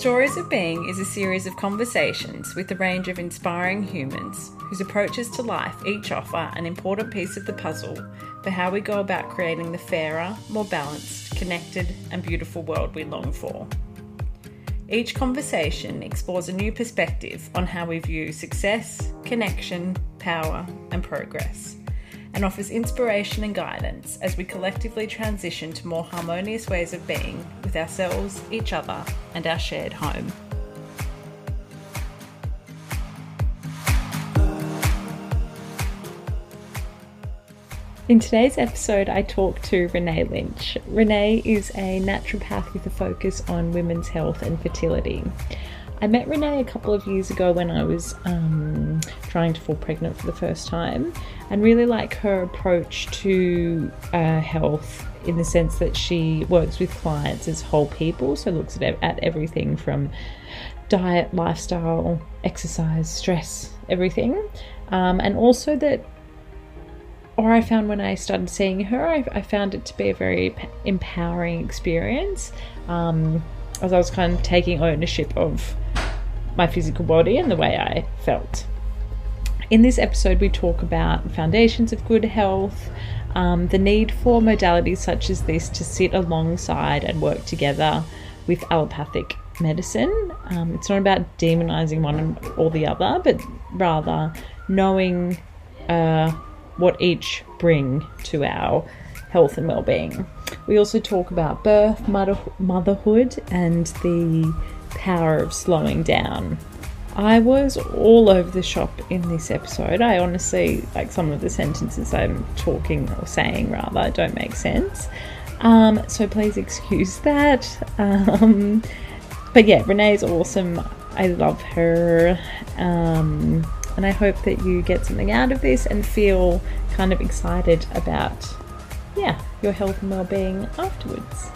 Stories of Being is a series of conversations with a range of inspiring humans whose approaches to life each offer an important piece of the puzzle for how we go about creating the fairer, more balanced, connected, and beautiful world we long for. Each conversation explores a new perspective on how we view success, connection, power, and progress, and offers inspiration and guidance as we collectively transition to more harmonious ways of being with ourselves, each other, and our shared home. In today's episode, I talk to Renee Lynch. Renee is a naturopath with a focus on women's health and fertility. I met Renee a couple of years ago when I was um, trying to fall pregnant for the first time, and really like her approach to uh, health in the sense that she works with clients as whole people, so looks at, at everything from diet, lifestyle, exercise, stress, everything, um, and also that or I found when I started seeing her, I, I found it to be a very empowering experience. Um, as I was kind of taking ownership of my physical body and the way I felt. In this episode, we talk about foundations of good health, um, the need for modalities such as this to sit alongside and work together with allopathic medicine. Um, it's not about demonizing one or the other, but rather knowing. Uh, what each bring to our health and well-being. We also talk about birth, mother, motherhood, and the power of slowing down. I was all over the shop in this episode. I honestly, like some of the sentences I'm talking or saying rather, don't make sense. Um, so please excuse that. Um, but yeah, Renee's awesome. I love her. Um, and I hope that you get something out of this and feel kind of excited about, yeah, your health and well-being afterwards.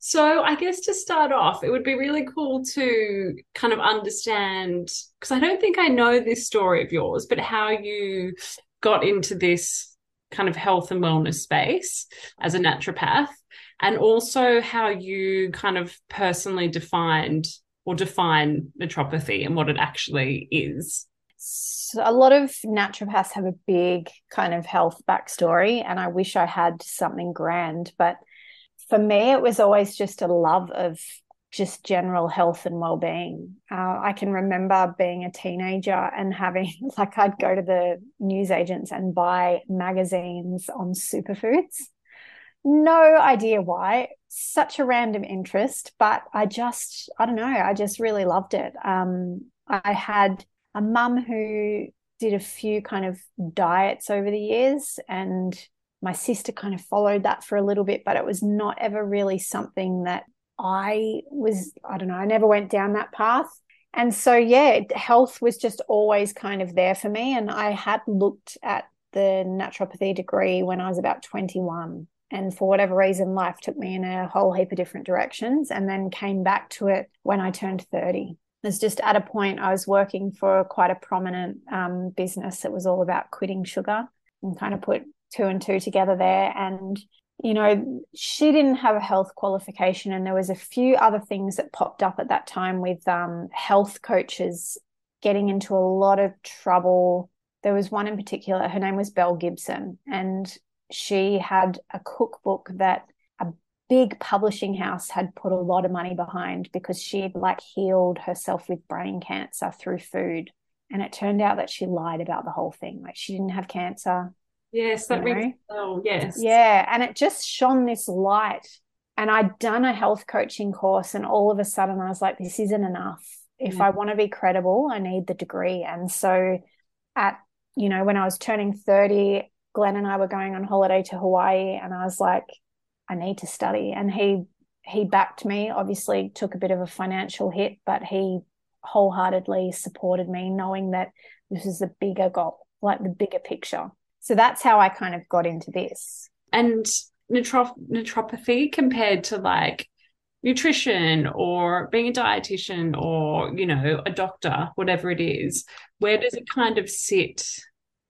So, I guess to start off, it would be really cool to kind of understand because I don't think I know this story of yours, but how you got into this kind of health and wellness space as a naturopath, and also how you kind of personally defined or define naturopathy and what it actually is. So a lot of naturopaths have a big kind of health backstory, and I wish I had something grand. But for me, it was always just a love of just general health and well-being. Uh, I can remember being a teenager and having like I'd go to the newsagents and buy magazines on superfoods. No idea why. Such a random interest, but I just I don't know. I just really loved it. Um, I had a mum who did a few kind of diets over the years and my sister kind of followed that for a little bit but it was not ever really something that I was, I don't know, I never went down that path. And so, yeah, health was just always kind of there for me. And I had looked at the naturopathy degree when I was about 21. And for whatever reason, life took me in a whole heap of different directions and then came back to it when I turned 30. It's just at a point I was working for quite a prominent um, business that was all about quitting sugar and kind of put two and two together there. And you know she didn't have a health qualification and there was a few other things that popped up at that time with um, health coaches getting into a lot of trouble there was one in particular her name was belle gibson and she had a cookbook that a big publishing house had put a lot of money behind because she had like healed herself with brain cancer through food and it turned out that she lied about the whole thing like she didn't have cancer Yes, that rings oh yes. Yeah. And it just shone this light. And I'd done a health coaching course, and all of a sudden I was like, this isn't enough. If yeah. I want to be credible, I need the degree. And so at, you know, when I was turning 30, Glenn and I were going on holiday to Hawaii, and I was like, I need to study. And he he backed me, obviously took a bit of a financial hit, but he wholeheartedly supported me, knowing that this is the bigger goal, like the bigger picture. So that's how I kind of got into this. And neurop- naturopathy compared to like nutrition or being a dietitian or, you know, a doctor, whatever it is, where does it kind of sit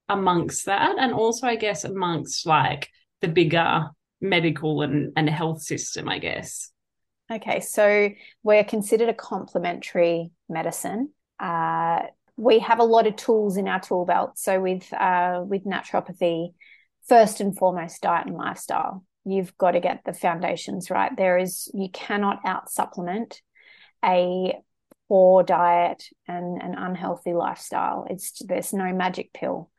amongst that and also i guess amongst like the bigger medical and, and health system i guess. Okay so we're considered a complementary medicine. Uh, we have a lot of tools in our tool belt. So with uh, with naturopathy first and foremost diet and lifestyle. You've got to get the foundations right. There is you cannot out supplement a poor diet and an unhealthy lifestyle. It's there's no magic pill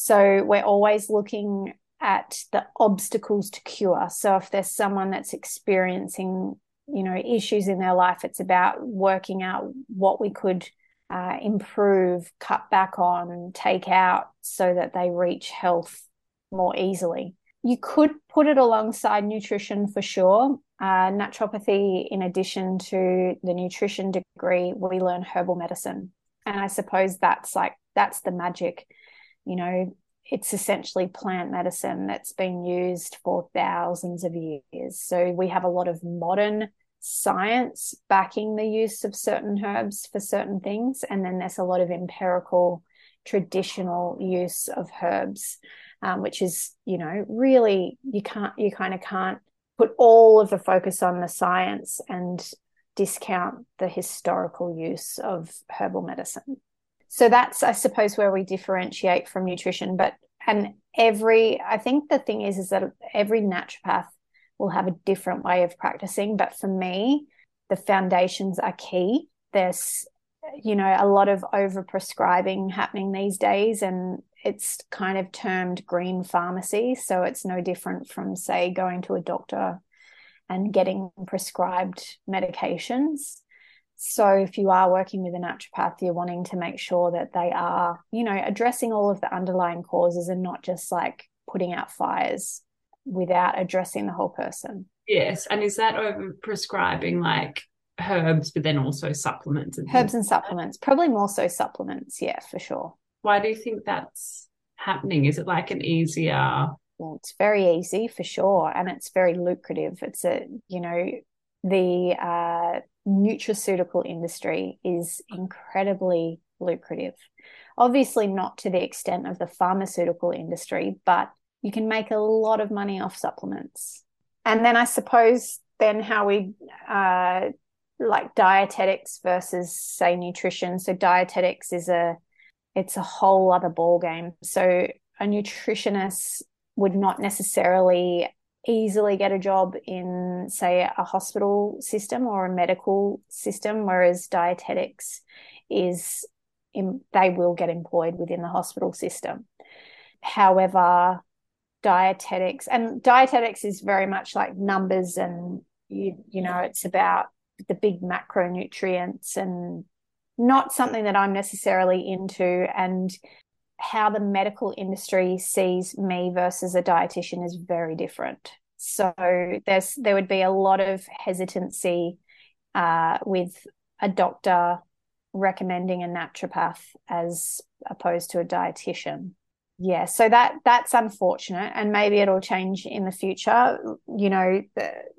so we're always looking at the obstacles to cure. So if there's someone that's experiencing, you know, issues in their life, it's about working out what we could uh, improve, cut back on, take out so that they reach health more easily. You could put it alongside nutrition for sure. Uh, naturopathy, in addition to the nutrition degree, we learn herbal medicine. And I suppose that's like, that's the magic you know, it's essentially plant medicine that's been used for thousands of years. So we have a lot of modern science backing the use of certain herbs for certain things. And then there's a lot of empirical, traditional use of herbs, um, which is, you know, really, you can't, you kind of can't put all of the focus on the science and discount the historical use of herbal medicine so that's i suppose where we differentiate from nutrition but and every i think the thing is is that every naturopath will have a different way of practicing but for me the foundations are key. There's you know a lot of over prescribing happening these days and it's kind of termed green pharmacy. So it's no different from say going to a doctor and getting prescribed medications so if you are working with a naturopath, you're wanting to make sure that they are, you know, addressing all of the underlying causes and not just like putting out fires without addressing the whole person. Yes. And is that over prescribing like herbs, but then also supplements? And herbs and supplements, probably more so supplements. Yeah, for sure. Why do you think that's happening? Is it like an easier? Well, it's very easy for sure. And it's very lucrative. It's a, you know, the uh, nutraceutical industry is incredibly lucrative. Obviously, not to the extent of the pharmaceutical industry, but you can make a lot of money off supplements. And then I suppose then how we uh, like dietetics versus say nutrition. So dietetics is a it's a whole other ball game. So a nutritionist would not necessarily easily get a job in, say, a hospital system or a medical system, whereas dietetics is in, they will get employed within the hospital system. However, dietetics and dietetics is very much like numbers and you you know it's about the big macronutrients and not something that I'm necessarily into and how the medical industry sees me versus a dietitian is very different. So there's there would be a lot of hesitancy uh, with a doctor recommending a naturopath as opposed to a dietitian. Yeah, so that that's unfortunate, and maybe it'll change in the future. You know,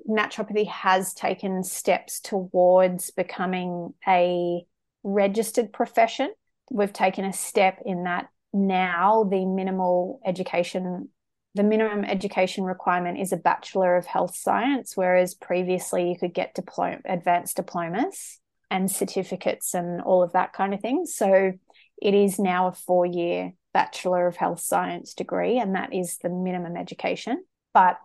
naturopathy has taken steps towards becoming a registered profession. We've taken a step in that now the minimal education the minimum education requirement is a bachelor of health science whereas previously you could get diploma advanced diplomas and certificates and all of that kind of thing. So it is now a four year bachelor of health science degree and that is the minimum education. But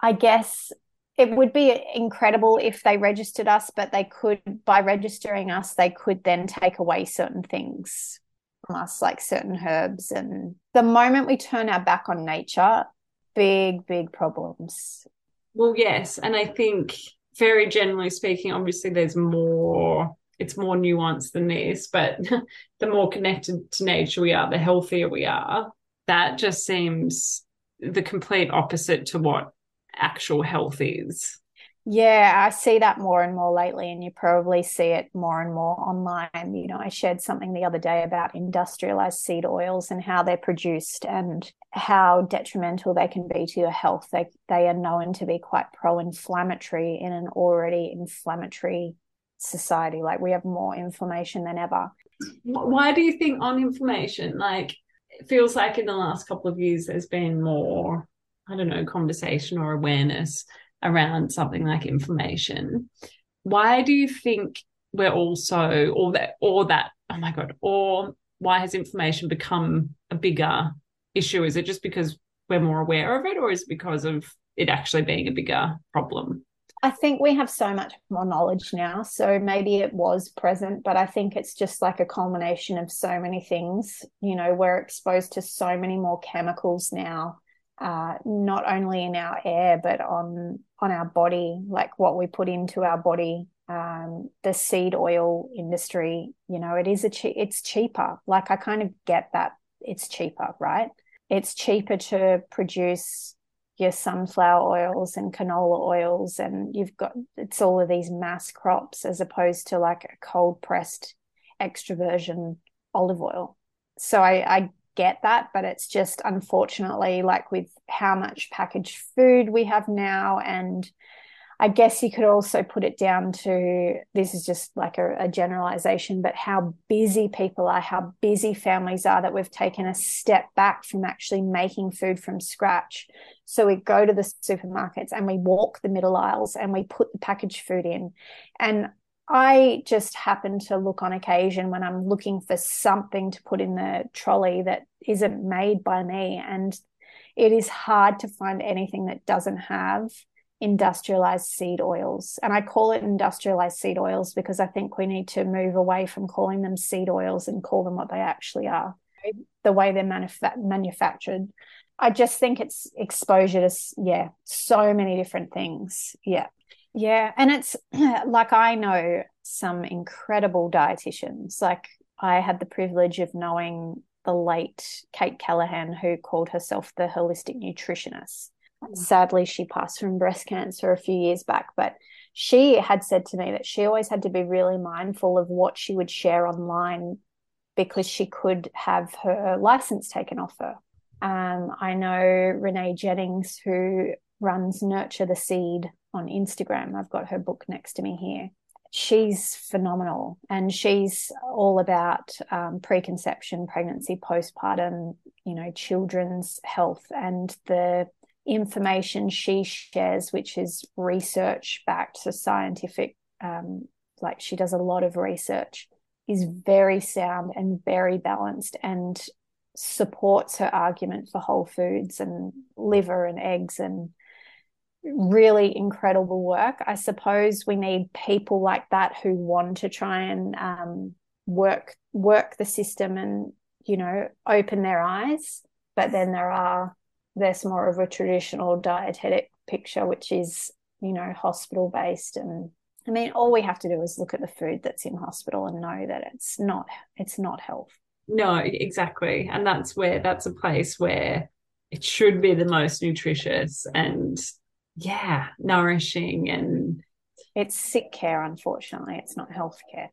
i guess it would be incredible if they registered us but they could by registering us they could then take away certain things from us, like certain herbs. And the moment we turn our back on nature, big, big problems. Well, yes. And I think, very generally speaking, obviously there's more, it's more nuanced than this, but the more connected to nature we are, the healthier we are. That just seems the complete opposite to what actual health is. Yeah, I see that more and more lately, and you probably see it more and more online. You know, I shared something the other day about industrialized seed oils and how they're produced and how detrimental they can be to your health. They they are known to be quite pro-inflammatory in an already inflammatory society. Like we have more inflammation than ever. Why do you think on inflammation? Like it feels like in the last couple of years there's been more, I don't know, conversation or awareness around something like inflammation. Why do you think we're also or that or that oh my god or why has inflammation become a bigger issue is it just because we're more aware of it or is it because of it actually being a bigger problem I think we have so much more knowledge now. So maybe it was present, but I think it's just like a culmination of so many things. You know, we're exposed to so many more chemicals now, uh, not only in our air, but on on our body, like what we put into our body. Um, the seed oil industry, you know, it is a che- it's cheaper. Like I kind of get that it's cheaper, right? It's cheaper to produce your sunflower oils and canola oils and you've got it's all of these mass crops as opposed to like a cold pressed extra virgin olive oil so I, I get that but it's just unfortunately like with how much packaged food we have now and I guess you could also put it down to this is just like a, a, generalization, but how busy people are, how busy families are that we've taken a step back from actually making food from scratch. So we go to the supermarkets and we walk the middle aisles and we put the packaged food in. And I just happen to look on occasion when I'm looking for something to put in the trolley that isn't made by me. And it is hard to find anything that doesn't have industrialized seed oils. And I call it industrialized seed oils because I think we need to move away from calling them seed oils and call them what they actually are, the way they're manuf- manufactured. I just think it's exposure to, yeah, so many different things. Yeah. Yeah. And it's like I know some incredible dietitians. Like I had the privilege of knowing the late Kate Callaghan, who called herself the holistic nutritionist sadly she passed from breast cancer a few years back but she had said to me that she always had to be really mindful of what she would share online because she could have her license taken off her um, i know renee jennings who runs nurture the seed on instagram. I've got her book next to me here. She's phenomenal and she's all about um, preconception pregnancy postpartum you know children's health and the information she shares, which is research backed, so scientific, um, like she does a lot of research, is very sound and very balanced and supports her argument for whole foods and liver and eggs and really incredible work. I suppose we need people like that who want to try and um, work work the system and you know open their eyes. But then there are there's more of a traditional dietetic picture, which is, you know, hospital based. And I mean, all we have to do is look at the food that's in hospital and know that it's not, it's not health. No, exactly. And that's where, that's a place where it should be the most nutritious and, yeah, nourishing and. It's sick care, unfortunately. It's not health care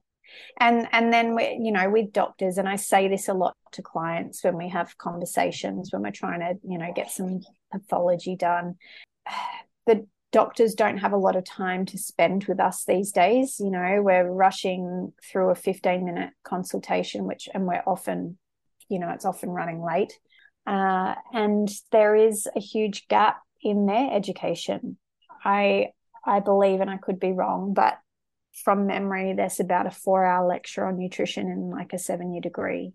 and and then we you know with doctors and i say this a lot to clients when we have conversations when we're trying to you know get some pathology done the doctors don't have a lot of time to spend with us these days you know we're rushing through a 15 minute consultation which and we're often you know it's often running late uh, and there is a huge gap in their education i i believe and i could be wrong but from memory, there's about a four hour lecture on nutrition in like a seven year degree.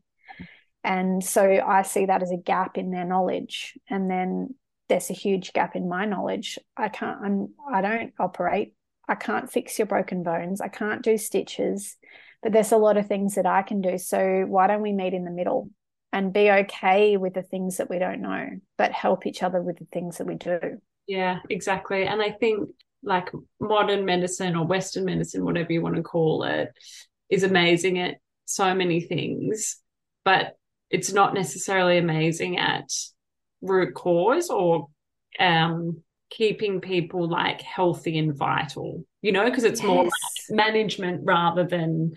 And so I see that as a gap in their knowledge. And then there's a huge gap in my knowledge. I can't, I'm, I don't operate. I can't fix your broken bones. I can't do stitches, but there's a lot of things that I can do. So why don't we meet in the middle and be okay with the things that we don't know, but help each other with the things that we do? Yeah, exactly. And I think like modern medicine or Western medicine, whatever you want to call it, is amazing at so many things, but it's not necessarily amazing at root cause or um, keeping people like healthy and vital, you know, because it's yes. more like management rather than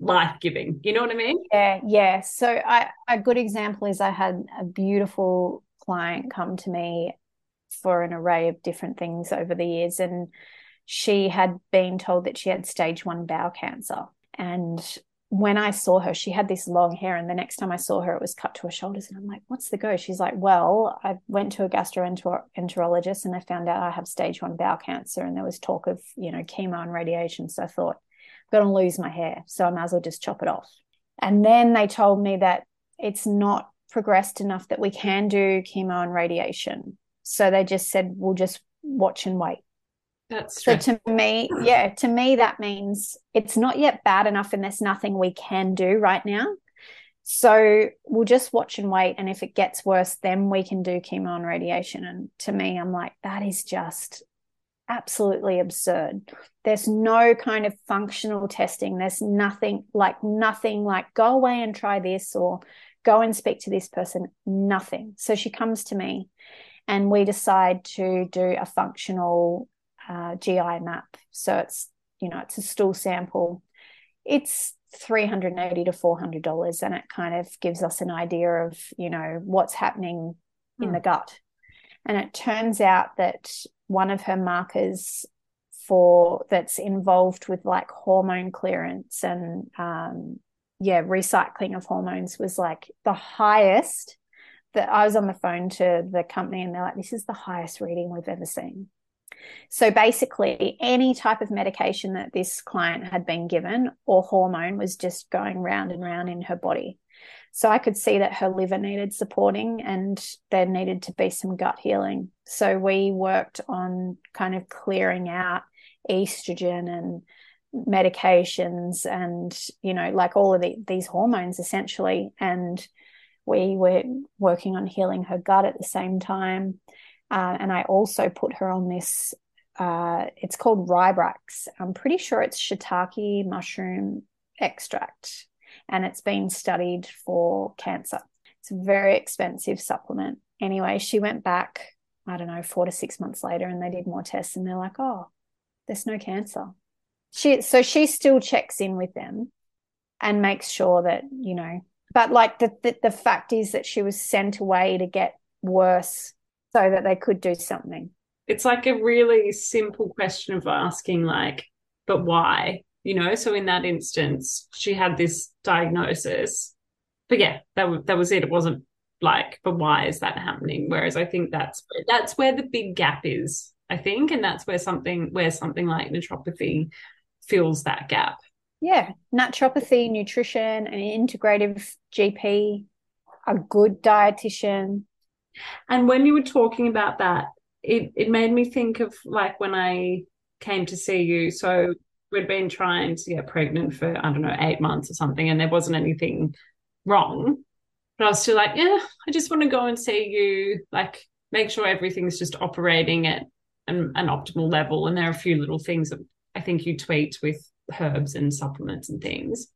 life giving. You know what I mean? Yeah, yeah. So I, a good example is I had a beautiful client come to me for an array of different things over the years. And she had been told that she had stage one bowel cancer. And when I saw her, she had this long hair, and the next time I saw her, it was cut to her shoulders. And I'm like, "What's the go?" She's like, "Well, I went to a gastroenterologist, and I found out I have stage one bowel cancer, and there was talk of you know chemo and radiation. So I thought, going to lose my hair, so I might as well just chop it off." And then they told me that it's not progressed enough that we can do chemo and radiation. So they just said, "We'll just watch and wait." That's so to me, yeah, to me that means it's not yet bad enough and there's nothing we can do right now. So we'll just watch and wait. And if it gets worse, then we can do chemo and radiation. And to me, I'm like, that is just absolutely absurd. There's no kind of functional testing. There's nothing like nothing like go away and try this or go and speak to this person. Nothing. So she comes to me and we decide to do a functional uh, GI map. So it's you know it's a stool sample. It's three hundred and eighty to four hundred dollars, and it kind of gives us an idea of you know what's happening in hmm. the gut. And it turns out that one of her markers for that's involved with like hormone clearance and um, yeah recycling of hormones was like the highest that I was on the phone to the company and they're like, this is the highest reading we've ever seen. So basically, any type of medication that this client had been given or hormone was just going round and round in her body. So I could see that her liver needed supporting and there needed to be some gut healing. So we worked on kind of clearing out estrogen and medications and, you know, like all of the, these hormones essentially. And we were working on healing her gut at the same time. Uh, and I also put her on this, uh, it's called Ribraxx. I'm pretty sure it's shiitake mushroom extract, and it's been studied for cancer. It's a very expensive supplement. Anyway, she went back, I don't know, four to six months later, and they did more tests, and they're like, oh, there's no cancer. She, so she still checks in with them and makes sure that, you know, but like the, the, the fact is that she was sent away to get worse so that they could do something. It's like a really simple question of asking, like, but why? You know, so in that instance, she had this diagnosis, but yeah, that w- that was it. It wasn't like, but why is that happening? Whereas I think that's that's where the big gap is. I think, and that's where something where something like naturopathy fills that gap. Yeah, naturopathy, nutrition, an integrative GP, a good dietitian, and when you were talking about that, it, it made me think of like when I came to see you. So we'd been trying to get pregnant for, I don't know, eight months or something, and there wasn't anything wrong. But I was still like, yeah, I just want to go and see you, like make sure everything's just operating at an, an optimal level. And there are a few little things that I think you tweaked with herbs and supplements and things.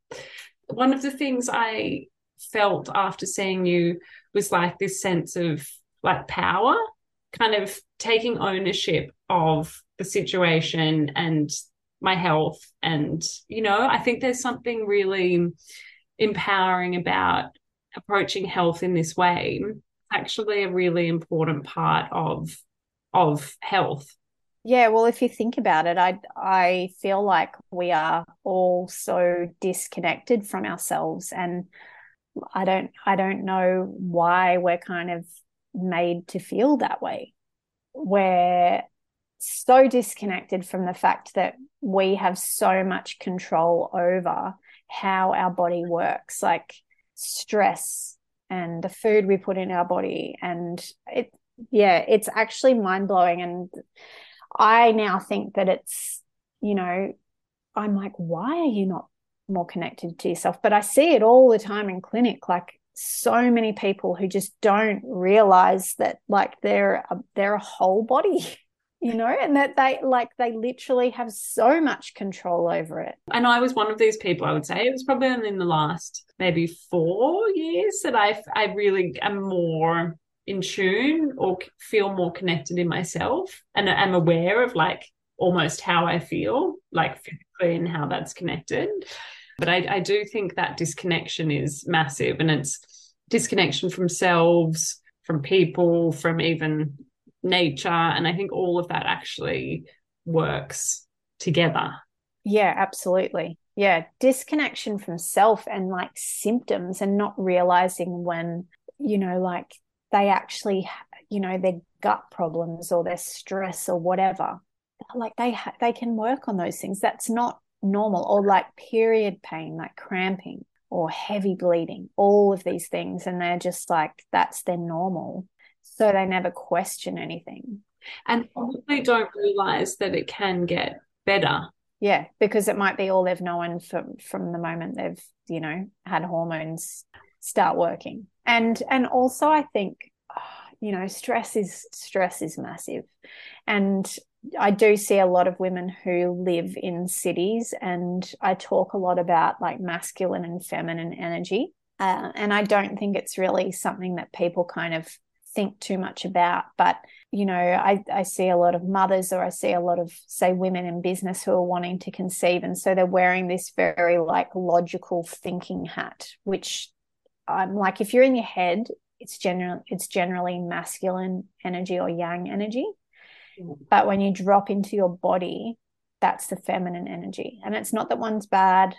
One of the things I felt after seeing you was like this sense of like power, kind of taking ownership of the situation and my health. And, you know, I think there's something really empowering about approaching health in this way. Actually, a really important part of of health. Yeah, well, if you think about it, I I feel like we are all so disconnected from ourselves, and I don't I don't know why we're kind of made to feel that way. We're so disconnected from the fact that we have so much control over how our body works, like stress and the food we put in our body. And it, yeah, it's actually mind blowing. And I now think that it's, you know, I'm like, why are you not more connected to yourself. But I see it all the time in clinic, like so many people who just don't realize that like they're a, they're a whole body. You know, and that they like they literally have so much control over it. And I was one of these people. I would say it was probably only in the last maybe four years that I I really am more in tune or feel more connected in myself and I'm aware of like almost how I feel, like physically and how that's connected. But I, I do think that disconnection is massive and it's disconnection from selves, from people, from even nature. And I think all of that actually works together. Yeah, absolutely. yeah disconnection from self and like symptoms and not realizing when you know like they actually you know their gut problems or their stress or whatever like they ha- they can work on those things that's not normal or like period pain like cramping or heavy bleeding all of these things and they're just like that's their normal so they never question anything. And they don't realize that it can get better. Yeah because it might be all they've known from from the moment they've you know had hormones start working. And and also i think you know stress is stress is massive. And I do see a lot of women who live in cities, and I talk a lot about like masculine and feminine energy. Uh, and I don't think it's really something that people kind of think too much about. But, you know, I, I see a lot of mothers or I see a lot of, say, women in business who are wanting to conceive. And so they're wearing this very like logical thinking hat, which I'm like, if you're in your head, it's general it's generally masculine energy or yang energy mm. but when you drop into your body that's the feminine energy and it's not that one's bad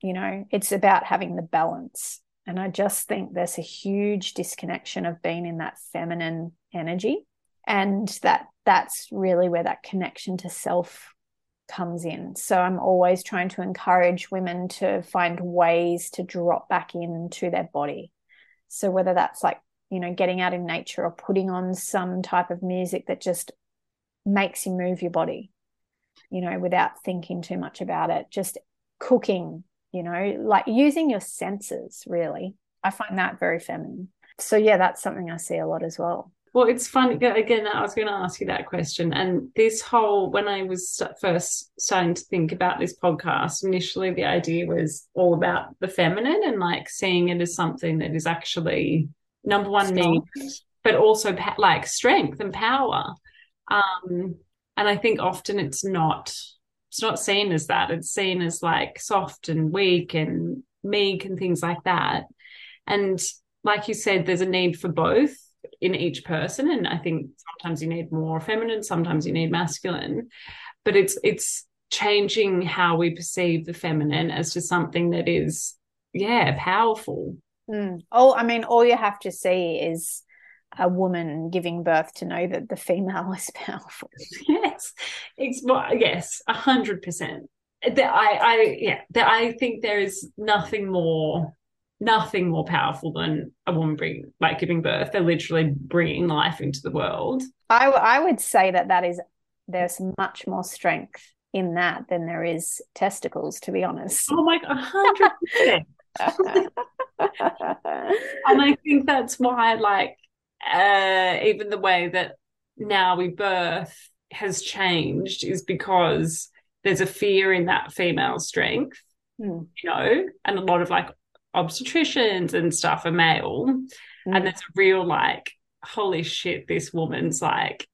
you know it's about having the balance and i just think there's a huge disconnection of being in that feminine energy and that that's really where that connection to self comes in so i'm always trying to encourage women to find ways to drop back into their body so whether that's like you know, getting out in nature or putting on some type of music that just makes you move your body, you know, without thinking too much about it. Just cooking, you know, like using your senses, really. I find that very feminine. So, yeah, that's something I see a lot as well. Well, it's fun. Again, I was going to ask you that question. And this whole, when I was first starting to think about this podcast, initially the idea was all about the feminine and like seeing it as something that is actually number one need, but also like strength and power. Um, and I think often it's not it's not seen as that. It's seen as like soft and weak and meek and things like that. And like you said, there's a need for both in each person. And I think sometimes you need more feminine, sometimes you need masculine. But it's it's changing how we perceive the feminine as just something that is, yeah, powerful Mm. Oh, I mean, all you have to see is a woman giving birth to know that the female is powerful. Yes, it's yes, a hundred percent. That I, I, yeah, that I think there is nothing more, nothing more powerful than a woman bring like giving birth. They're literally bringing life into the world. I, I would say that that is there's much more strength in that than there is testicles. To be honest. Oh my, a hundred percent. and I think that's why, like, uh, even the way that now we birth has changed is because there's a fear in that female strength, mm. you know, and a lot of like obstetricians and stuff are male. Mm. And there's a real like, holy shit, this woman's like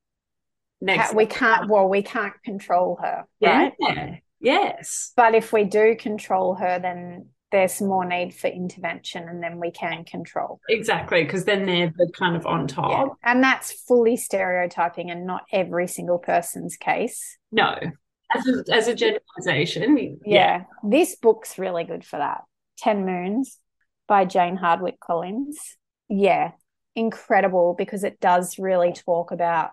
next. We can't, well, we can't control her. Right? Yeah. Yes. But if we do control her, then there's more need for intervention and then we can control. Exactly, because then they're the kind of on top. Yeah. And that's fully stereotyping and not every single person's case. No. As a, as a generalization. Yeah. yeah. This book's really good for that. 10 Moons by Jane Hardwicke Collins. Yeah. Incredible because it does really talk about,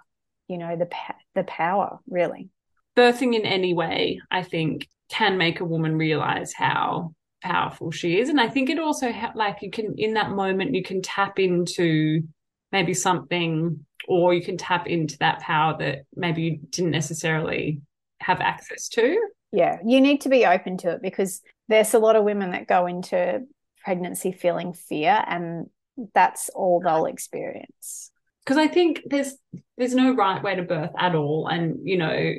you know, the the power, really. Birthing in any way, I think, can make a woman realize how powerful she is. And i think it also ha- like you can in that moment you can tap into maybe something or you can tap into that power that maybe you didn't necessarily have access to. Yeah you need to be open to it because there's a lot of women that go into pregnancy feeling fear and that's all they'll experience. Because i think there's there's no right way to birth at all. And you know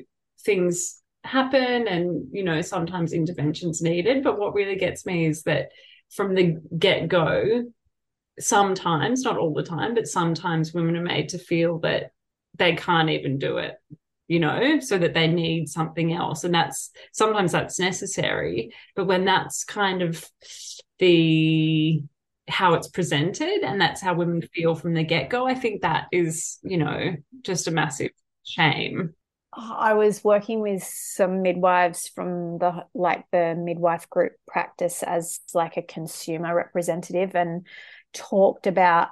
things happen and you know sometimes interventions needed but what really gets me is that from the get-go sometimes not all the time but sometimes women are made to feel that they can't even do it you know so that they need something else. And that's sometimes that's necessary but when that's kind of the how it's presented and that's how women feel from the get-go i think that is you know just a massive shame I was working with some midwives from the like the midwife group practice as like a consumer representative and talked about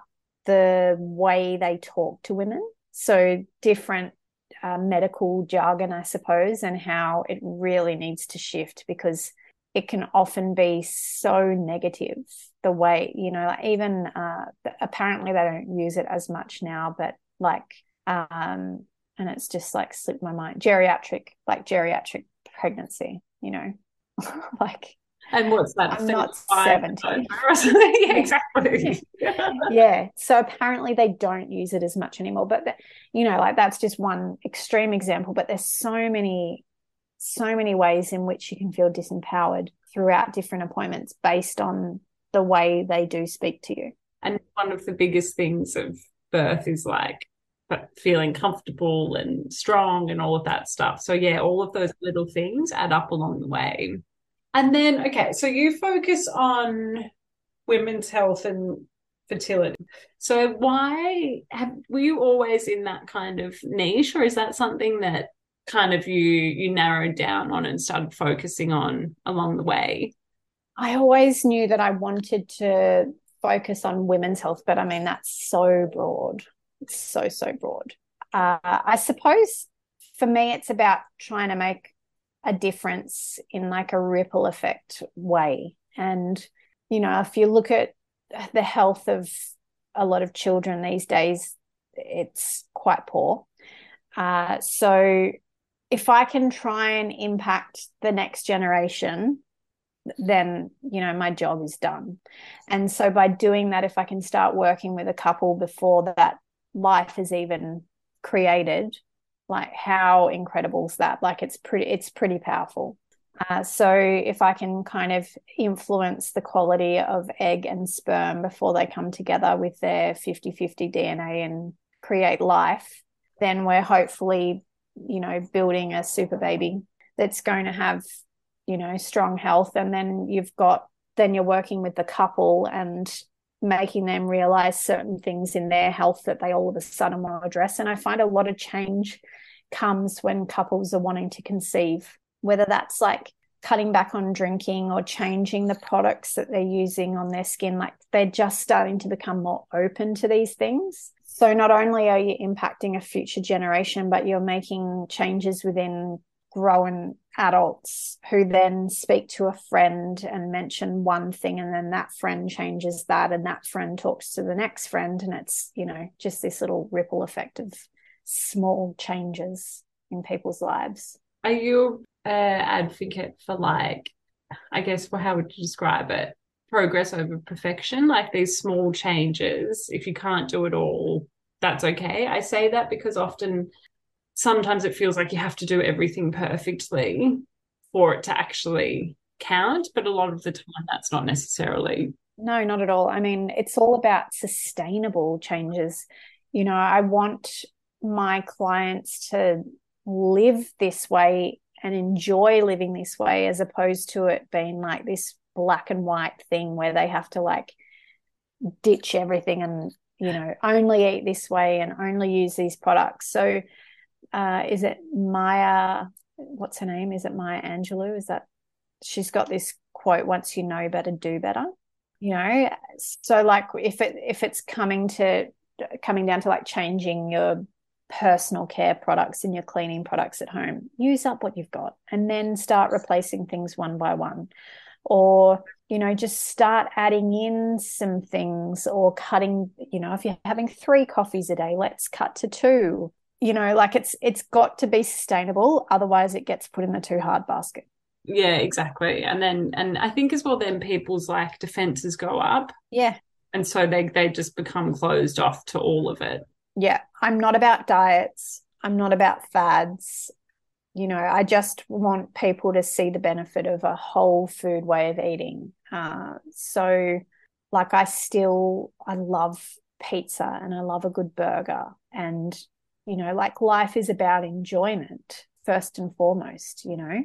the way they talk to women. So different uh, medical jargon, I suppose, and how it really needs to shift because it can often be so negative the way you know like even uh, apparently they don't use it as much now but like um and it's just like slipped my mind. Geriatric like geriatric pregnancy you know? Like and what's that i'm not 70 yeah, exactly. Yeah. So apparently they don't use it as much anymore but the, you know like that's just one extreme example but there's so many so many ways in which you can feel disempowered throughout different appointments based on the way they do speak to you. And one of the biggest things of birth is like feeling comfortable and strong and all of that stuff. So yeah, all of those little things add up along the way. And then okay, so you focus on women's health and fertility. So why have were you always in that kind of niche or is that something that kind of you you narrowed down on and started focusing on along the way? I always knew that I wanted to focus on women's health, but I mean that's so broad. It's so, so broad. Uh, I suppose for me, it's about trying to make a difference in like a ripple effect way. And, you know, if you look at the health of a lot of children these days, it's quite poor. Uh, so if I can try and impact the next generation, then you know my job is done and so by doing that if i can start working with a couple before that life is even created like how incredible is that? Like it's pretty it's pretty powerful. Uh, so if i can kind of influence the quality of egg and sperm before they come together with their 50-50 dna and create life then we're hopefully you know building a super baby that's going to have you know strong health. And then you've got then you're working with the couple and making them realize certain things in their health that they all of a sudden want to address. And I find a lot of change comes when couples are wanting to conceive, whether that's like cutting back on drinking or changing the products that they're using on their skin. Like they're just starting to become more open to these things. So not only are you impacting a future generation, but you're making changes within grown adults who then speak to a friend and mention one thing and then that friend changes that and that friend talks to the next friend and it's you know just this little ripple effect of small changes in people's lives. Are you an advocate for like i guess well, how would you describe it progress over perfection? Like these small changes if you can't do it all that's okay. I say that because often sometimes it feels like you have to do everything perfectly for it to actually count. But a lot of the time, that's not necessarily. No, not at all. I mean, it's all about sustainable changes. You know, I want my clients to live this way and enjoy living this way as opposed to it being like this black and white thing where they have to like ditch everything and you know only eat this way and only use these products so uh, is it Maya? What's her name? Is it Maya Angelou? Is that she's got this quote? Once you know better, do better. You know, so like if it if it's coming to coming down to like changing your personal care products and your cleaning products at home, use up what you've got and then start replacing things one by one. Or, you know, just start adding in some things or cutting, you know, if you're having three coffees a day, let's cut to two you know like it's it's got to be sustainable otherwise it gets put in the too hard basket. Yeah exactly. And then and i think as well then people's like defenses go up. Yeah. And so they they just become closed off to all of it. Yeah. I'm not about diets. I'm not about fads. You know i just want people to see the benefit of a whole food way of eating. Uh, so like i still i love pizza and i love a good burger. And you know like life is about enjoyment first and foremost you know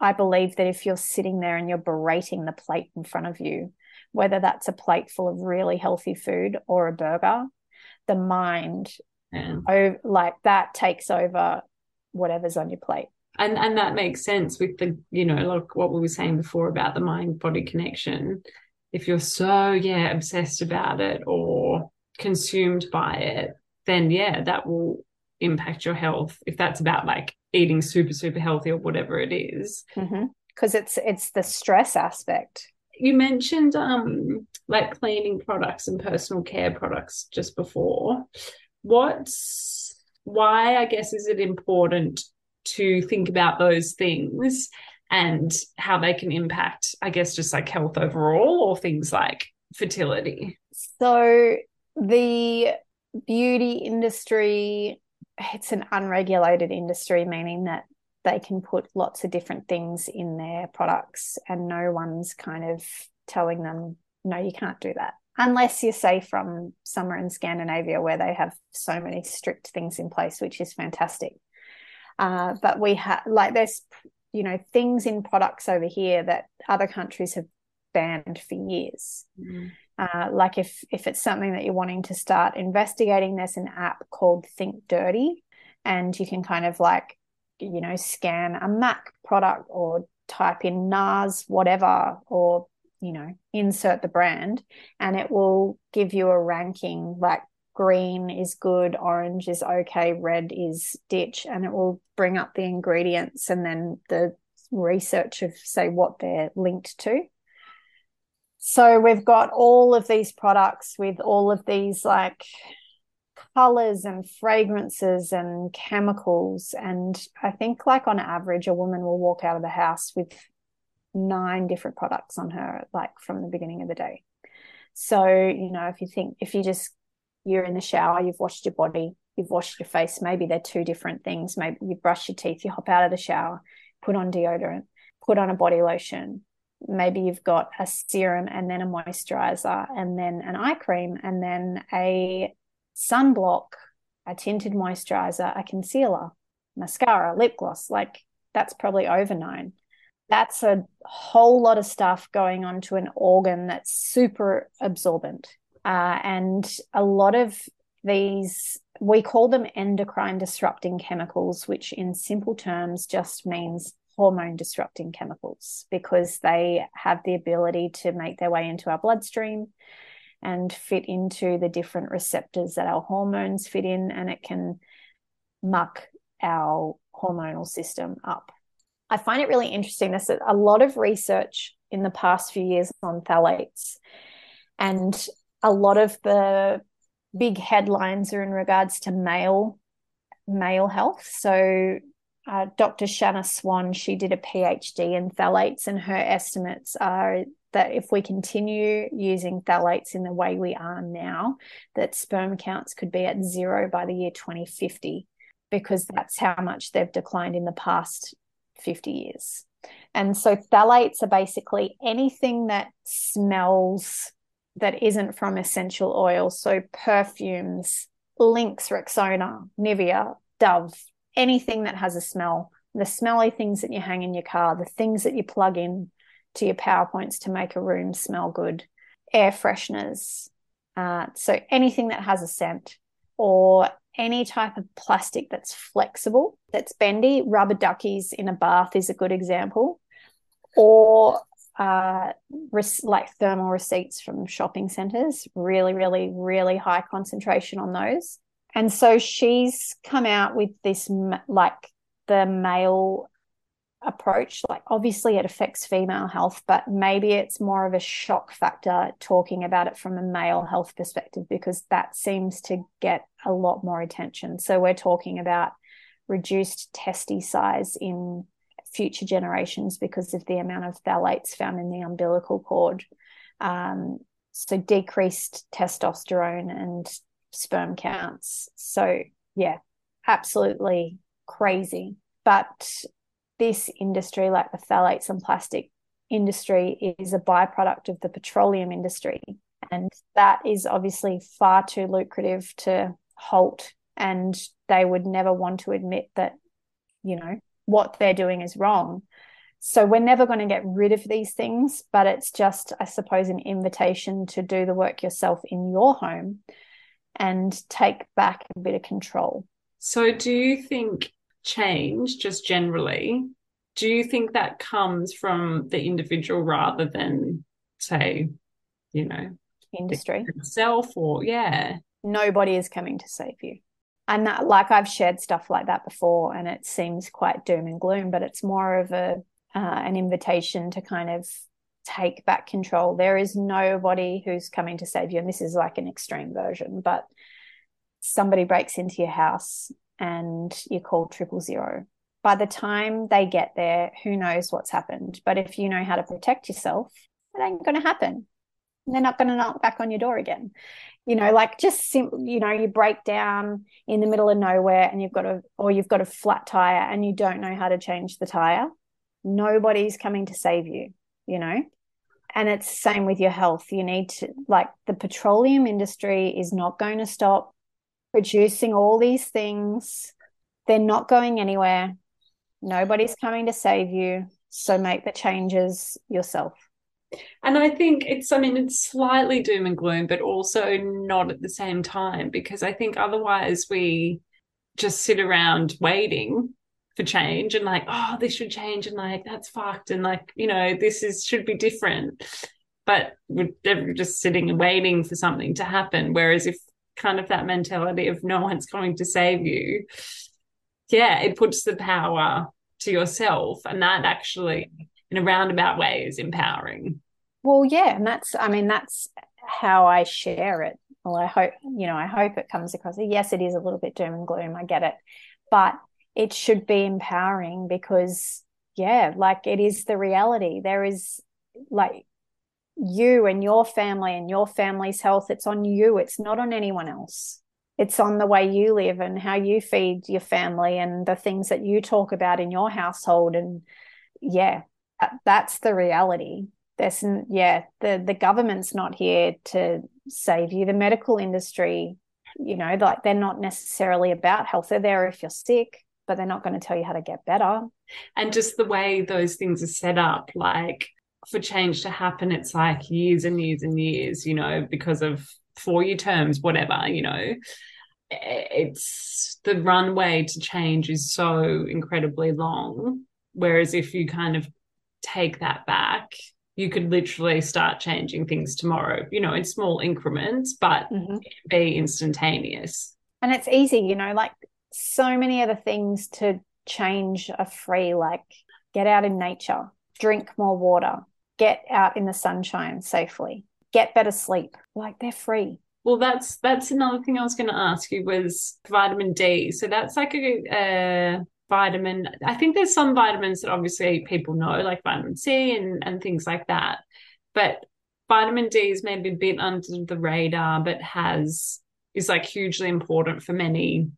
i believe that if you're sitting there and you're berating the plate in front of you whether that's a plate full of really healthy food or a burger the mind mm. yeah. oh, like that takes over whatever's on your plate. And and that makes sense with the, you know, like what we were saying before about the mind body connection. If you're so, yeah, obsessed about it or consumed by it, then yeah, that will impact your health. If that's about like eating super, super healthy or whatever it is. Because mm-hmm. it's it's the stress aspect. You mentioned um like cleaning products and personal care products just before. What's why I guess is it important to think about those things and how they can impact, I guess, just like health overall or things like fertility? So, the beauty industry, it's an unregulated industry, meaning that they can put lots of different things in their products and no one's kind of telling them, no, you can't do that. Unless you say from somewhere in Scandinavia where they have so many strict things in place, which is fantastic. Uh, but we have like there's you know things in products over here that other countries have banned for years. Mm. Uh, like if if it's something that you're wanting to start investigating, there's an app called Think Dirty, and you can kind of like you know scan a Mac product or type in NARS whatever or you know insert the brand, and it will give you a ranking like green is good, orange is okay, red is ditch, and it will bring up the ingredients and then the research of say what they're linked to. So we've got all of these products with all of these like colors and fragrances and chemicals. And I think, like, on average, a woman will walk out of the house with nine different products on her, like from the beginning of the day. So, you know, if you think, if you just you're in the shower, you've washed your body, you've washed your face. Maybe they're two different things. Maybe you brush your teeth, you hop out of the shower, put on deodorant, put on a body lotion. Maybe you've got a serum and then a moisturizer and then an eye cream and then a sunblock, a tinted moisturizer, a concealer, mascara, lip gloss. Like that's probably over nine. That's a whole lot of stuff going on to an organ that's super absorbent uh, and a lot of these, we call them endocrine disrupting chemicals, which in simple terms just means hormone disrupting chemicals because they have the ability to make their way into our bloodstream and fit into the different receptors that our hormones fit in, and it can muck our hormonal system up. I find it really interesting. There's a lot of research in the past few years on phthalates. And a lot of the big headlines are in regards to male male health. So uh, Dr. Shanna Swan, she did a PhD in phthalates, and her estimates are that if we continue using phthalates in the way we are now, that sperm counts could be at zero by the year 2050, because that's how much they've declined in the past 50 years. And so phthalates are basically anything that smells that isn't from essential oils. So perfumes, Lynx, Rexona, Nivea, Dove, anything that has a smell, the smelly things that you hang in your car, the things that you plug in to your PowerPoints to make a room smell good, air fresheners. Uh, so anything that has a scent or any type of plastic that's flexible, that's bendy, rubber duckies in a bath is a good example. Or uh, like thermal receipts from shopping centers, really, really, really high concentration on those. And so she's come out with this, like the male approach. Like, obviously, it affects female health, but maybe it's more of a shock factor talking about it from a male health perspective because that seems to get a lot more attention. So, we're talking about reduced testy size in future generations because of the amount of phthalates found in the umbilical cord. Um, so decreased testosterone and sperm counts. So yeah, absolutely crazy. But this industry, like the phthalates and plastic industry, is a byproduct of the petroleum industry. And that is obviously far too lucrative to halt. And they would never want to admit that, you know, what they're doing is wrong. So we're never going to get rid of these things, but it's just, I suppose, an invitation to do the work yourself in your home and take back a bit of control. So, do you think change just generally, do you think that comes from the individual rather than, say, you know, industry itself or yeah? Nobody is coming to save you. And that, like I've shared stuff like that before, and it seems quite doom and gloom, but it's more of a uh, an invitation to kind of take back control. There is nobody who's coming to save you, and this is like an extreme version, but somebody breaks into your house and you call triple zero. By the time they get there, who knows what's happened? But if you know how to protect yourself, it ain't going to happen. They're not going to knock back on your door again. You know, like just sim- you know, you break down in the middle of nowhere and you've got a or you've got a flat tire and you don't know how to change the tire. Nobody's coming to save you, you know? And it's same with your health. You need to like the petroleum industry is not going to stop producing all these things. They're not going anywhere. Nobody's coming to save you. So make the changes yourself. And I think it's, I mean, it's slightly doom and gloom, but also not at the same time, because I think otherwise we just sit around waiting for change and like, oh, this should change and like, that's fucked. And like, you know, this is should be different. But we're just sitting and waiting for something to happen. Whereas if kind of that mentality of no one's going to save you, yeah, it puts the power to yourself. And that actually, in a roundabout way, is empowering. Well, yeah. And that's, I mean, that's how I share it. Well, I hope, you know, I hope it comes across. Yes, it is a little bit doom and gloom. I get it. But it should be empowering because, yeah, like it is the reality. There is like you and your family and your family's health. It's on you, it's not on anyone else. It's on the way you live and how you feed your family and the things that you talk about in your household. And yeah, that's the reality. There's, yeah, the, the government's not here to save you. The medical industry, you know, like they're not necessarily about health. They're there if you're sick, but they're not going to tell you how to get better. And just the way those things are set up, like for change to happen, it's like years and years and years, you know, because of four year terms, whatever, you know. It's the runway to change is so incredibly long. Whereas if you kind of take that back, you could literally start changing things tomorrow, you know, in small increments, but mm-hmm. be instantaneous. And it's easy, you know, like so many other things to change are free, like get out in nature, drink more water, get out in the sunshine safely, get better sleep. Like they're free. Well, that's that's another thing I was going to ask you was vitamin D. So that's like a, a vitamin. I think there's some vitamins that obviously people know, like vitamin C and and things like that. But vitamin D is maybe a bit under the radar, but has is like hugely important for many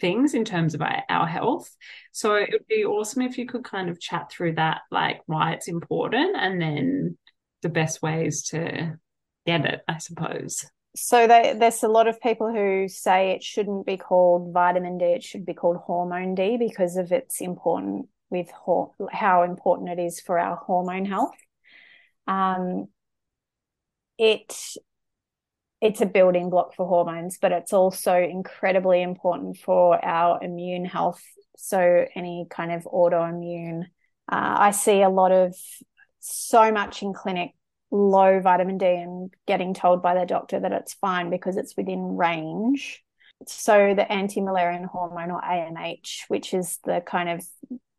things in terms of our, health. So it would be awesome if you could kind of chat through that, like why it's important and then the best ways to get it, I suppose. So they, there's a lot of people who say it shouldn't be called vitamin D, it should be called hormone D because of its important with ho- how important it is for our hormone health. Um, it it's a building block for hormones, but it's also incredibly important for our immune health. So, any kind of autoimmune, uh, I see a lot of so much in clinic low vitamin D and getting told by their doctor that it's fine because it's within range. So, the anti Müllerian hormone or AMH, which is the kind of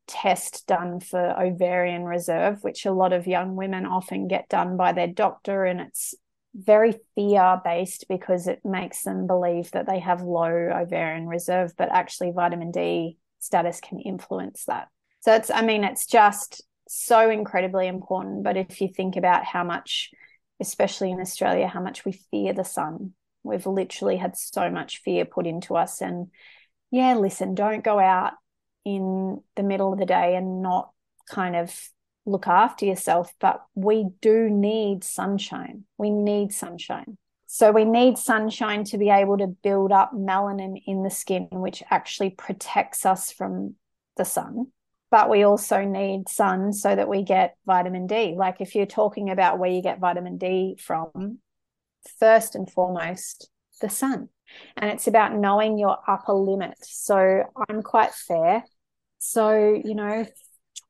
test done for ovarian reserve, which a lot of young women often get done by their doctor, and it's very fear based because it makes them believe that they have low ovarian reserve, but actually vitamin D status can influence that. So it's, I mean, it's just so incredibly important. But if you think about how much, especially in Australia, how much we fear the sun, we've literally had so much fear put into us. And yeah, listen, don't go out in the middle of the day and not kind of look after yourself, but we do need sunshine. We need sunshine. So we need sunshine to be able to build up melanin in the skin, which actually protects us from the sun. But we also need sun so that we get vitamin D. Like if you're talking about where you get vitamin D from, first and foremost, the sun. And it's about knowing your upper limit. So I'm quite fair So, you know,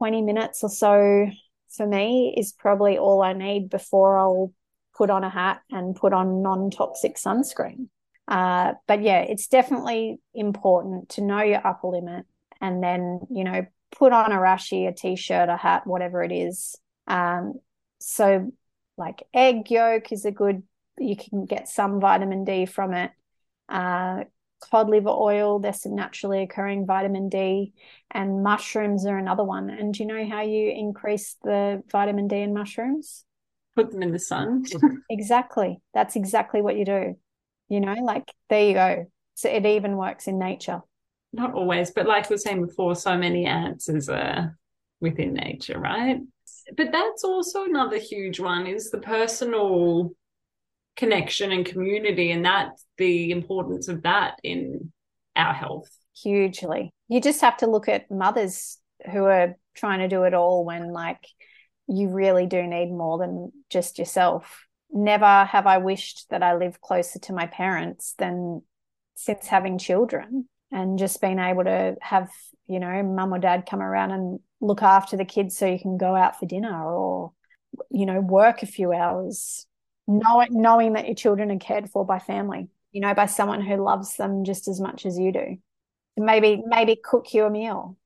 20 minutes or so for me is probably all I need before I'll put on a hat and put on non toxic sunscreen. Uh, but yeah, it's definitely important to know your upper limit and then, you know, put on a rashi, a t shirt, a hat, whatever it is. Um, so, like egg yolk is a good, you can get some vitamin D from it. Uh, cod liver oil, there's some naturally occurring vitamin D, and mushrooms are another one. And do you know how you increase the vitamin D in mushrooms? Put them in the sun. exactly. That's exactly what you do. You know, like there you go. So it even works in nature. Not always, but like we were saying before, so many answers are uh, within nature, right? But that's also another huge one is the personal connection and community and that the importance of that in our health. Hugely. You just have to look at mothers who are trying to do it all when like you really do need more than just yourself. Never have i wished that i lived closer to my parents than since having children and just being able to have you know mum or dad come around and look after the kids so you can go out for dinner or you know work a few hours knowing that your children are cared for by family you know by someone who loves them just as much as you do. Maybe maybe cook you a meal.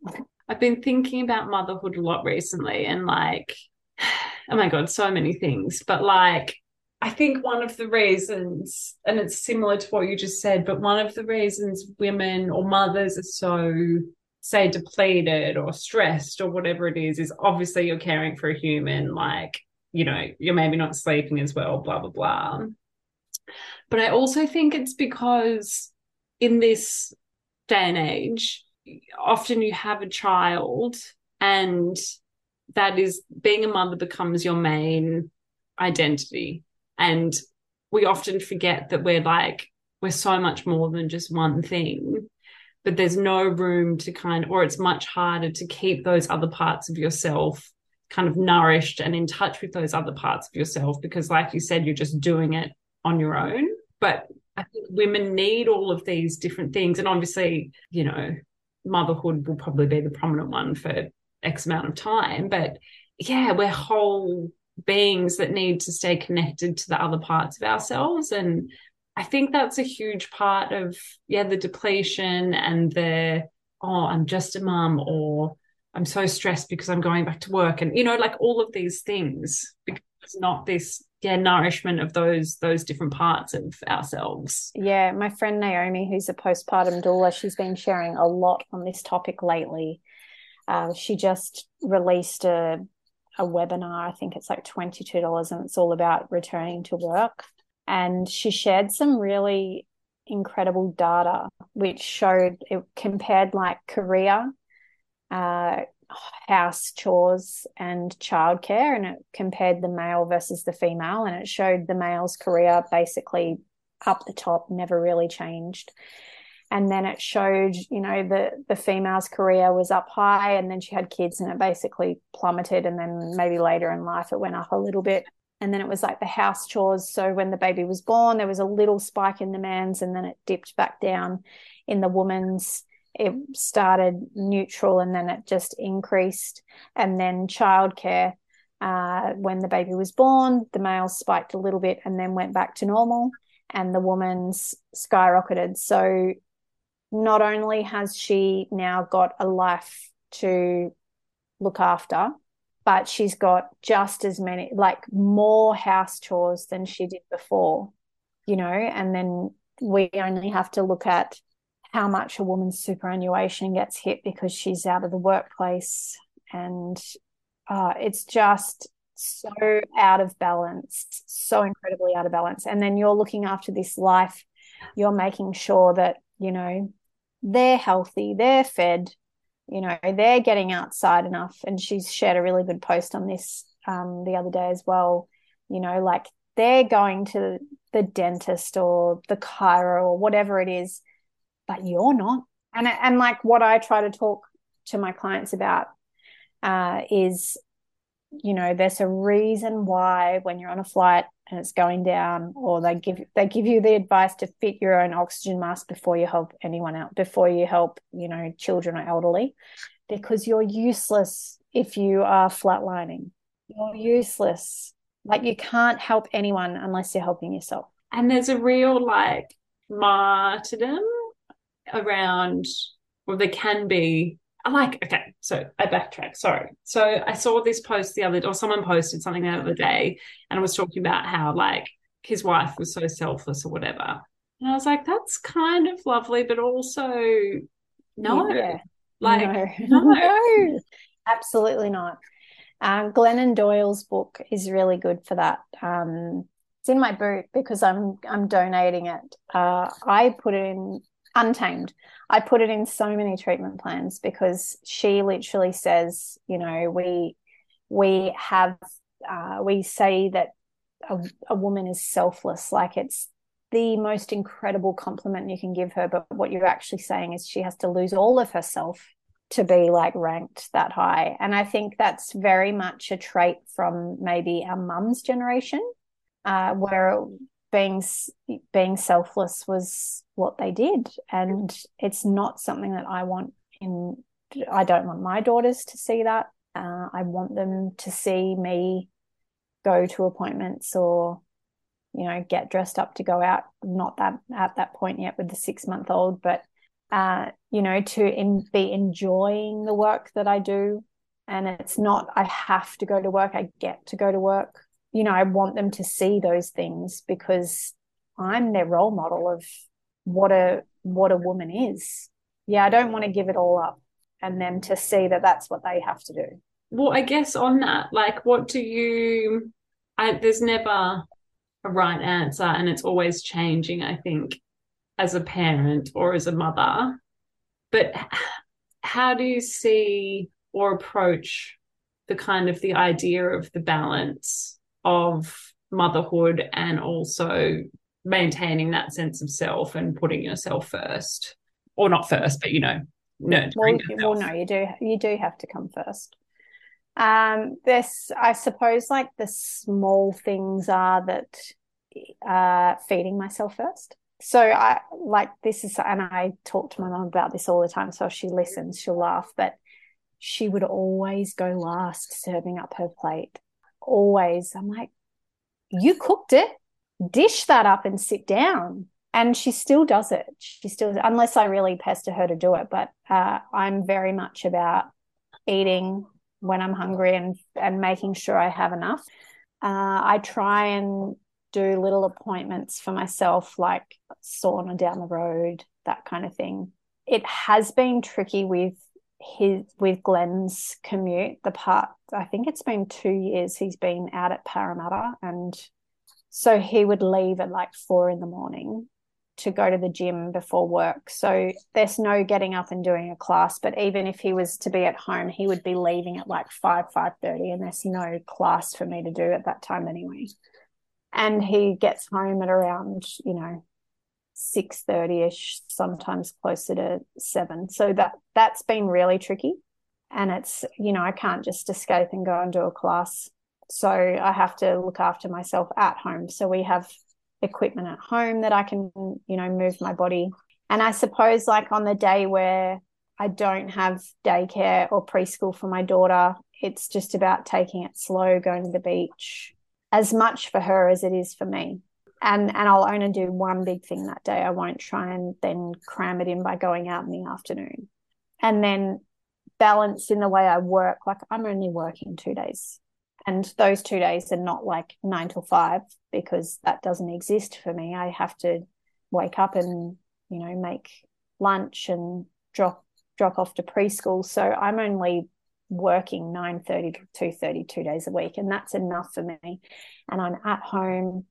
I've been thinking about motherhood a lot recently and like oh my god so many things. But like i think one of the reasons and it's similar to what you just said but one of the reasons women or mothers are so say depleted or stressed or whatever it is is obviously you're caring for a human. Like you know, you're maybe not sleeping as well, blah, blah, blah. But I also think it's because in this day and age, often you have a child and that is being a mother becomes your main identity. And we often forget that we're like, we're so much more than just one thing but there's no room to kind or it's much harder to keep those other parts of yourself kind of nourished and in touch with those other parts of yourself because like you said you're just doing it on your own. But i think women need all of these different things. And obviously you know motherhood will probably be the prominent one for x amount of time. But yeah we're whole beings that need to stay connected to the other parts of ourselves. And i think that's a huge part of yeah the depletion and the oh i'm just a mum or I'm so stressed because I'm going back to work and you know like all of these things because it's not this yeah nourishment of those those different parts of ourselves. Yeah, my friend Naomi who's a postpartum doula she's been sharing a lot on this topic lately. Uh, she just released a a webinar I think it's like $22 and it's all about returning to work and she shared some really incredible data which showed it compared like career uh, house chores and childcare, and it compared the male versus the female, and it showed the male's career basically up the top, never really changed. And then it showed, you know, the the female's career was up high, and then she had kids, and it basically plummeted. And then maybe later in life, it went up a little bit. And then it was like the house chores. So when the baby was born, there was a little spike in the man's, and then it dipped back down in the woman's it started neutral and then it just increased. And then childcare, uh, when the baby was born, the male spiked a little bit and then went back to normal, and the woman's skyrocketed. So not only has she now got a life to look after, but she's got just as many, like more house chores than she did before, you know, and then we only have to look at how much a woman's superannuation gets hit because she's out of the workplace. And uh, it's just so out of balance, so incredibly out of balance. And then you're looking after this life, you're making sure that, you know, they're healthy, they're fed, you know, they're getting outside enough. And she's shared a really good post on this um, the other day as well. You know, like they're going to the dentist or the chiro or whatever it is but you're not. And and like what I try to talk to my clients about uh, is, you know, there's a reason why when you're on a flight and it's going down, or they give they give you the advice to fit your own oxygen mask before you help anyone out, before you help, you know, children or elderly. because you're useless if you are flatlining. You're useless. Like you can't help anyone unless you're helping yourself. And there's a real like martyrdom around, well, there can be. I like, okay, so I backtrack. Sorry. So I saw this post the other day, or someone posted something the other day, and I was talking about how like his wife was so selfless or whatever. And I was like, that's kind of lovely, but also no. Yeah. Like, no. no. no, absolutely not. Um, Glennon Doyle's book is really good for that. Um, it's in my boot because I'm I'm donating it. Uh, I put it in Untamed. I put it in so many treatment plans because she literally says, you know, we we have uh, we say that a, a woman is selfless, like it's the most incredible compliment you can give her. But what you're actually saying is she has to lose all of herself to be like ranked that high. And I think that's very much a trait from maybe our mum's generation, uh, where being being selfless was what they did, and it's not something that I want in. I don't want my daughters to see that. Uh, I want them to see me go to appointments or you know get dressed up to go out not that at that point yet with the six month old but uh, you know to in, be enjoying the work that i do and it's not i have to go to work i get to go to work you know i want them to see those things because i'm their role model of what a what a woman is. Yeah i don't want to give it all up and them to see that that's what they have to do. Well i guess on that like what do you I, there's never a right answer and it's always changing i think as a parent or as a mother. But how do you see or approach the kind of the idea of the balance of motherhood and also maintaining that sense of self and putting yourself first or not first but you know no well, well no you do you do have to come first um, this, I suppose, like the small things are that uh, feeding myself first. So I like this is, and I talk to my mom about this all the time. So if she listens, she'll laugh. But she would always go last, serving up her plate. Always, I'm like, you cooked it, dish that up and sit down. And she still does it. She still, unless I really pester her to do it. But uh, I'm very much about eating when I'm hungry and and making sure I have enough. Uh, I try and do little appointments for myself, like sauna down the road, that kind of thing. It has been tricky with his with Glenn's commute. The part I think it's been two years he's been out at Parramatta, and so he would leave at like four in the morning to go to the gym before work. So there's no getting up and doing a class. But even if he was to be at home, he would be leaving at like five, five thirty, and there's no class for me to do at that time anyway. And he gets home at around, you know, six thirty ish, sometimes closer to seven. So that that's been really tricky. And it's, you know, I can't just escape and go and do a class. So I have to look after myself at home. So we have equipment at home that I can, you know, move my body. And I suppose, like on the day where I don't have daycare or preschool for my daughter, it's just about taking it slow, going to the beach, as much for her as it is for me. And and I'll only do one big thing that day. I won't try and then cram it in by going out in the afternoon. And then balance in the way I work. Like I'm only working two days and those two days are not like nine till five because that doesn't exist for me. I have to wake up and, you know, make lunch and drop drop off to preschool. So I'm only working 9 30 to 2 30 two days a week and that's enough for me and i'm at home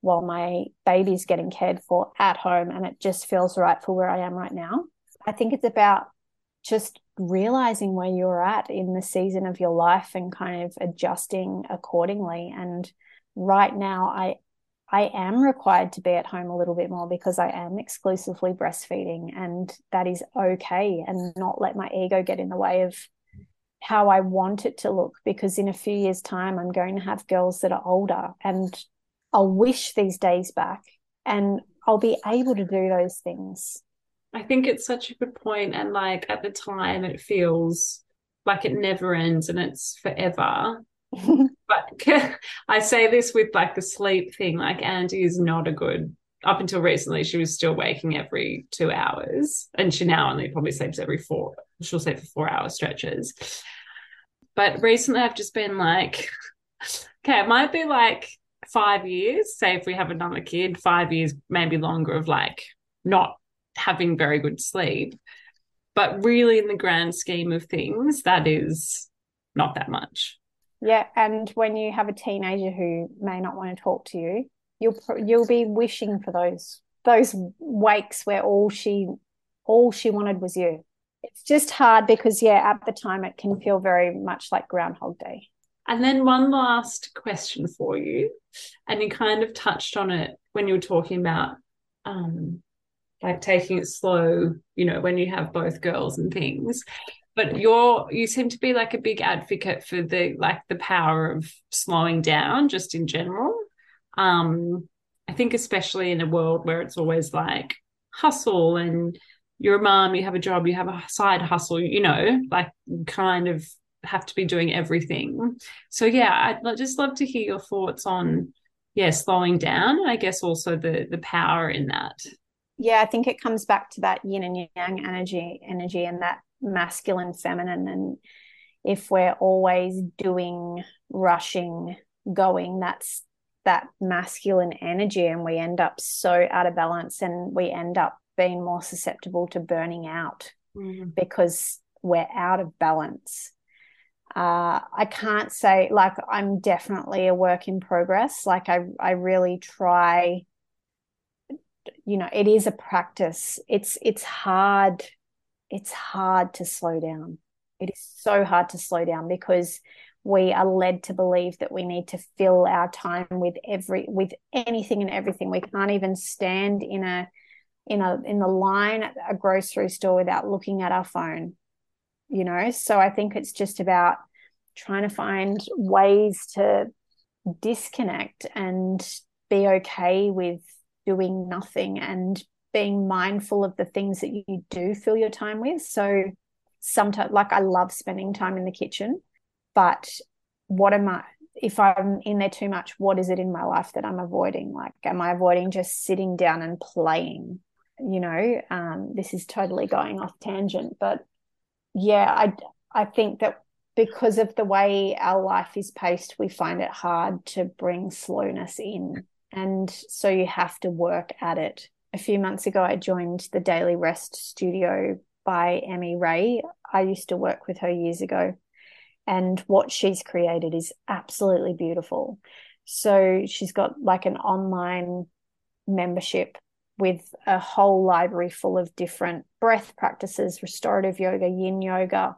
while my baby's getting cared for at home and it just feels right for where i am right now. I think it's about just realizing where you're at in the season of your life and kind of adjusting accordingly. And right now i i am required to be at home a little bit more because i am exclusively breastfeeding and that is okay and not let my ego get in the way of how i want it to look because in a few years time i'm going to have girls that are older and i'll wish these days back and i'll be able to do those things I think it's such a good point. And like at the time, it feels like it never ends and it's forever. but I say this with like the sleep thing, like Andy is not a good up until recently, she was still waking every two hours, and she now only probably sleeps every four. She'll sleep for four hour stretches. But recently, I've just been like, okay, it might be like five years. Say if we have another kid, five years, maybe longer of like not having very good sleep. But really, in the grand scheme of things, that is not that much. Yeah, and when you have a teenager who may not want to talk to you, you'll you'll be wishing for those those wakes where all she all she wanted was you. It's just hard because yeah, at the time it can feel very much like Groundhog Day. And then one last question for you, and you kind of touched on it when you were talking about um, like taking it slow, you know, when you have both girls and things. But you're you seem to be like a big advocate for the like the power of slowing down just in general. Um, I think especially in a world where it's always like hustle and you're a mom, you have a job, you have a side hustle, you know, like kind of have to be doing everything. So yeah, I'd just love to hear your thoughts on yeah, slowing down. I guess also the the power in that. Yeah, I think it comes back to that yin and yang energy, energy and that masculine, feminine. And if we're always doing, rushing, going, that's that masculine energy and we end up so out of balance and we end up being more susceptible to burning out mm-hmm. because we're out of balance. Uh, I can't say like I'm definitely a work in progress. Like I, I really try. You know, it is a practice. It's it's hard. It's hard to slow down. It is so hard to slow down because we are led to believe that we need to fill our time with every with anything and everything we can't even stand in a in a in the line at a grocery store without looking at our phone you know so i think it's just about trying to find ways to disconnect and be okay with doing nothing and being mindful of the things that you do fill your time with so sometimes like i love spending time in the kitchen but what am I, if I'm in there too much, what is it in my life that I'm avoiding? Like, am I avoiding just sitting down and playing? You know, um, this is totally going off tangent, but yeah, I I think that because of the way our life is paced, we find it hard to bring slowness in, and so you have to work at it. A few months ago, I joined the Daily Rest Studio by Emmy Ray. I used to work with her years ago and what she's created is absolutely beautiful. So she's got like an online membership with a whole library full of different breath practices, restorative yoga, yin yoga.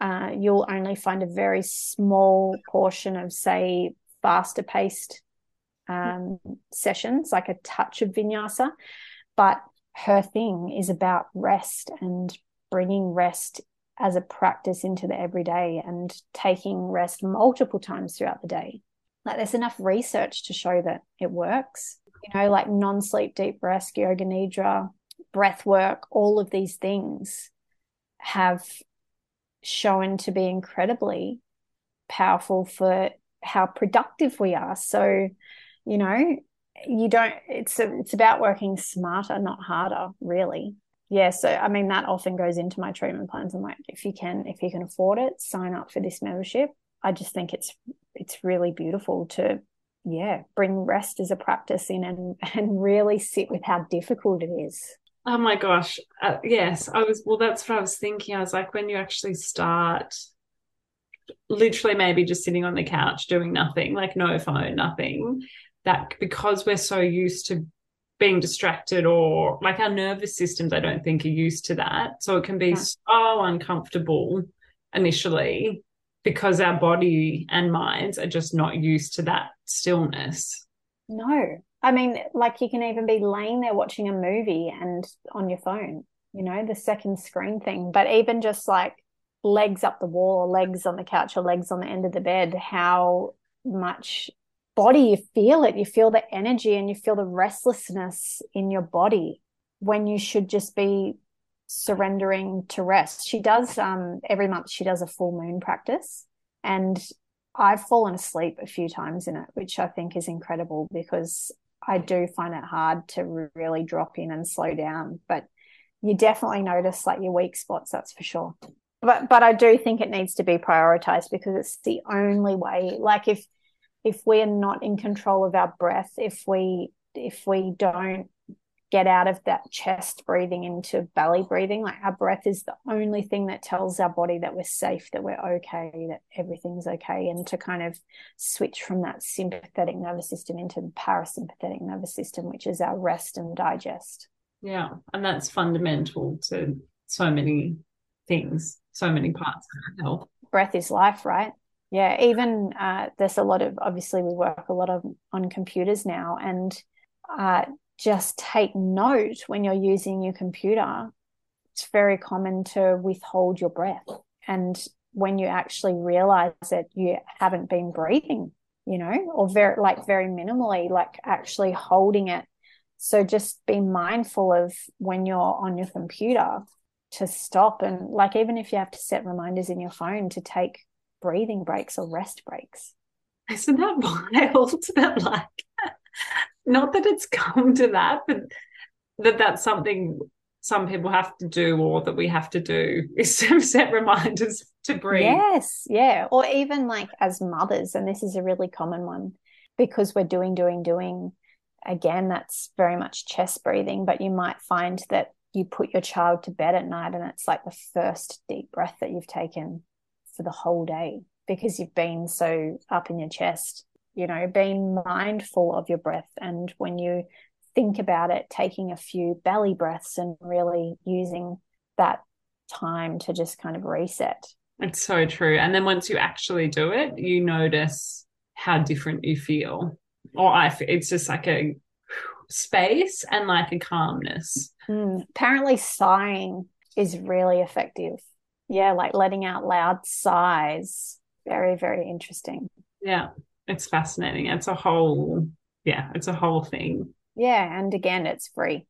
Uh, you'll only find a very small portion of, say, faster paced um, sessions, like a touch of vinyasa. But her thing is about rest and bringing rest as a practice into the everyday and taking rest multiple times throughout the day. Like there's enough research to show that it works. You know, like non sleep deep rest, yoga nidra, breath work, all of these things have shown to be incredibly powerful for how productive we are. So, you know, you don't it's it's about working smarter, not harder, really yeah, so I mean that often goes into my treatment plans. I'm like, if you can, if you can afford it, sign up for this membership. I just think it's it's really beautiful to yeah bring rest as a practice in and and really sit with how difficult it is. Oh my gosh, uh, yes, I was. Well, that's what I was thinking. I was like, when you actually start, literally maybe just sitting on the couch doing nothing, like no phone, nothing. That because we're so used to being distracted or like our nervous systems, I don't think are used to that. So it can be yeah. so uncomfortable initially because our body and minds are just not used to that stillness. No. I mean, like you can even be laying there watching a movie and on your phone, you know, the second screen thing. But even just like legs up the wall or legs on the couch or legs on the end of the bed, how much body you feel it you feel the energy and you feel the restlessness in your body when you should just be surrendering to rest. She does um every month she does a full moon practice and I've fallen asleep a few times in it, which I think is incredible because I do find it hard to really drop in and slow down. But you definitely notice like your weak spots, that's for sure. But but I do think it needs to be prioritized because it's the only way. Like if if we're not in control of our breath, if we if we don't get out of that chest breathing into belly breathing. Like our breath is the only thing that tells our body that we're safe, that we're okay, that everything's okay. And to kind of switch from that sympathetic nervous system into the parasympathetic nervous system, which is our rest and digest. Yeah. And that's fundamental to so many things, so many parts of health. Breath is life, right? Yeah. Even uh, there's a lot of, obviously, we work a lot of on computers now. And uh, just take note when you're using your computer. It's very common to withhold your breath. And when you actually realize that you haven't been breathing, you know, or very, like, very minimally, like actually holding it. So just be mindful of when you're on your computer to stop and, like, even if you have to set reminders in your phone to take breathing breaks or rest breaks. Isn't that wild? that, like, not that it's come to that, but that that's something some people have to do or that we have to do is to set reminders to breathe. Yes, yeah. Or even like as mothers, and this is a really common one because we're doing, doing, doing. Again, that's very much chest breathing, but you might find that you put your child to bed at night and it's like the first deep breath that you've taken for the whole day because you've been so up in your chest you know, being mindful of your breath. And when you think about it, taking a few belly breaths and really using that time to just kind of reset. It's so true. And then once you actually do it, you notice how different you feel. Or I, it's just like a space and like a calmness. Mm. Apparently, sighing is really effective. Yeah, like letting out loud sighs. Very, very interesting. Yeah it's fascinating. It's a whole, yeah, it's a whole thing. Yeah. And again, it's free.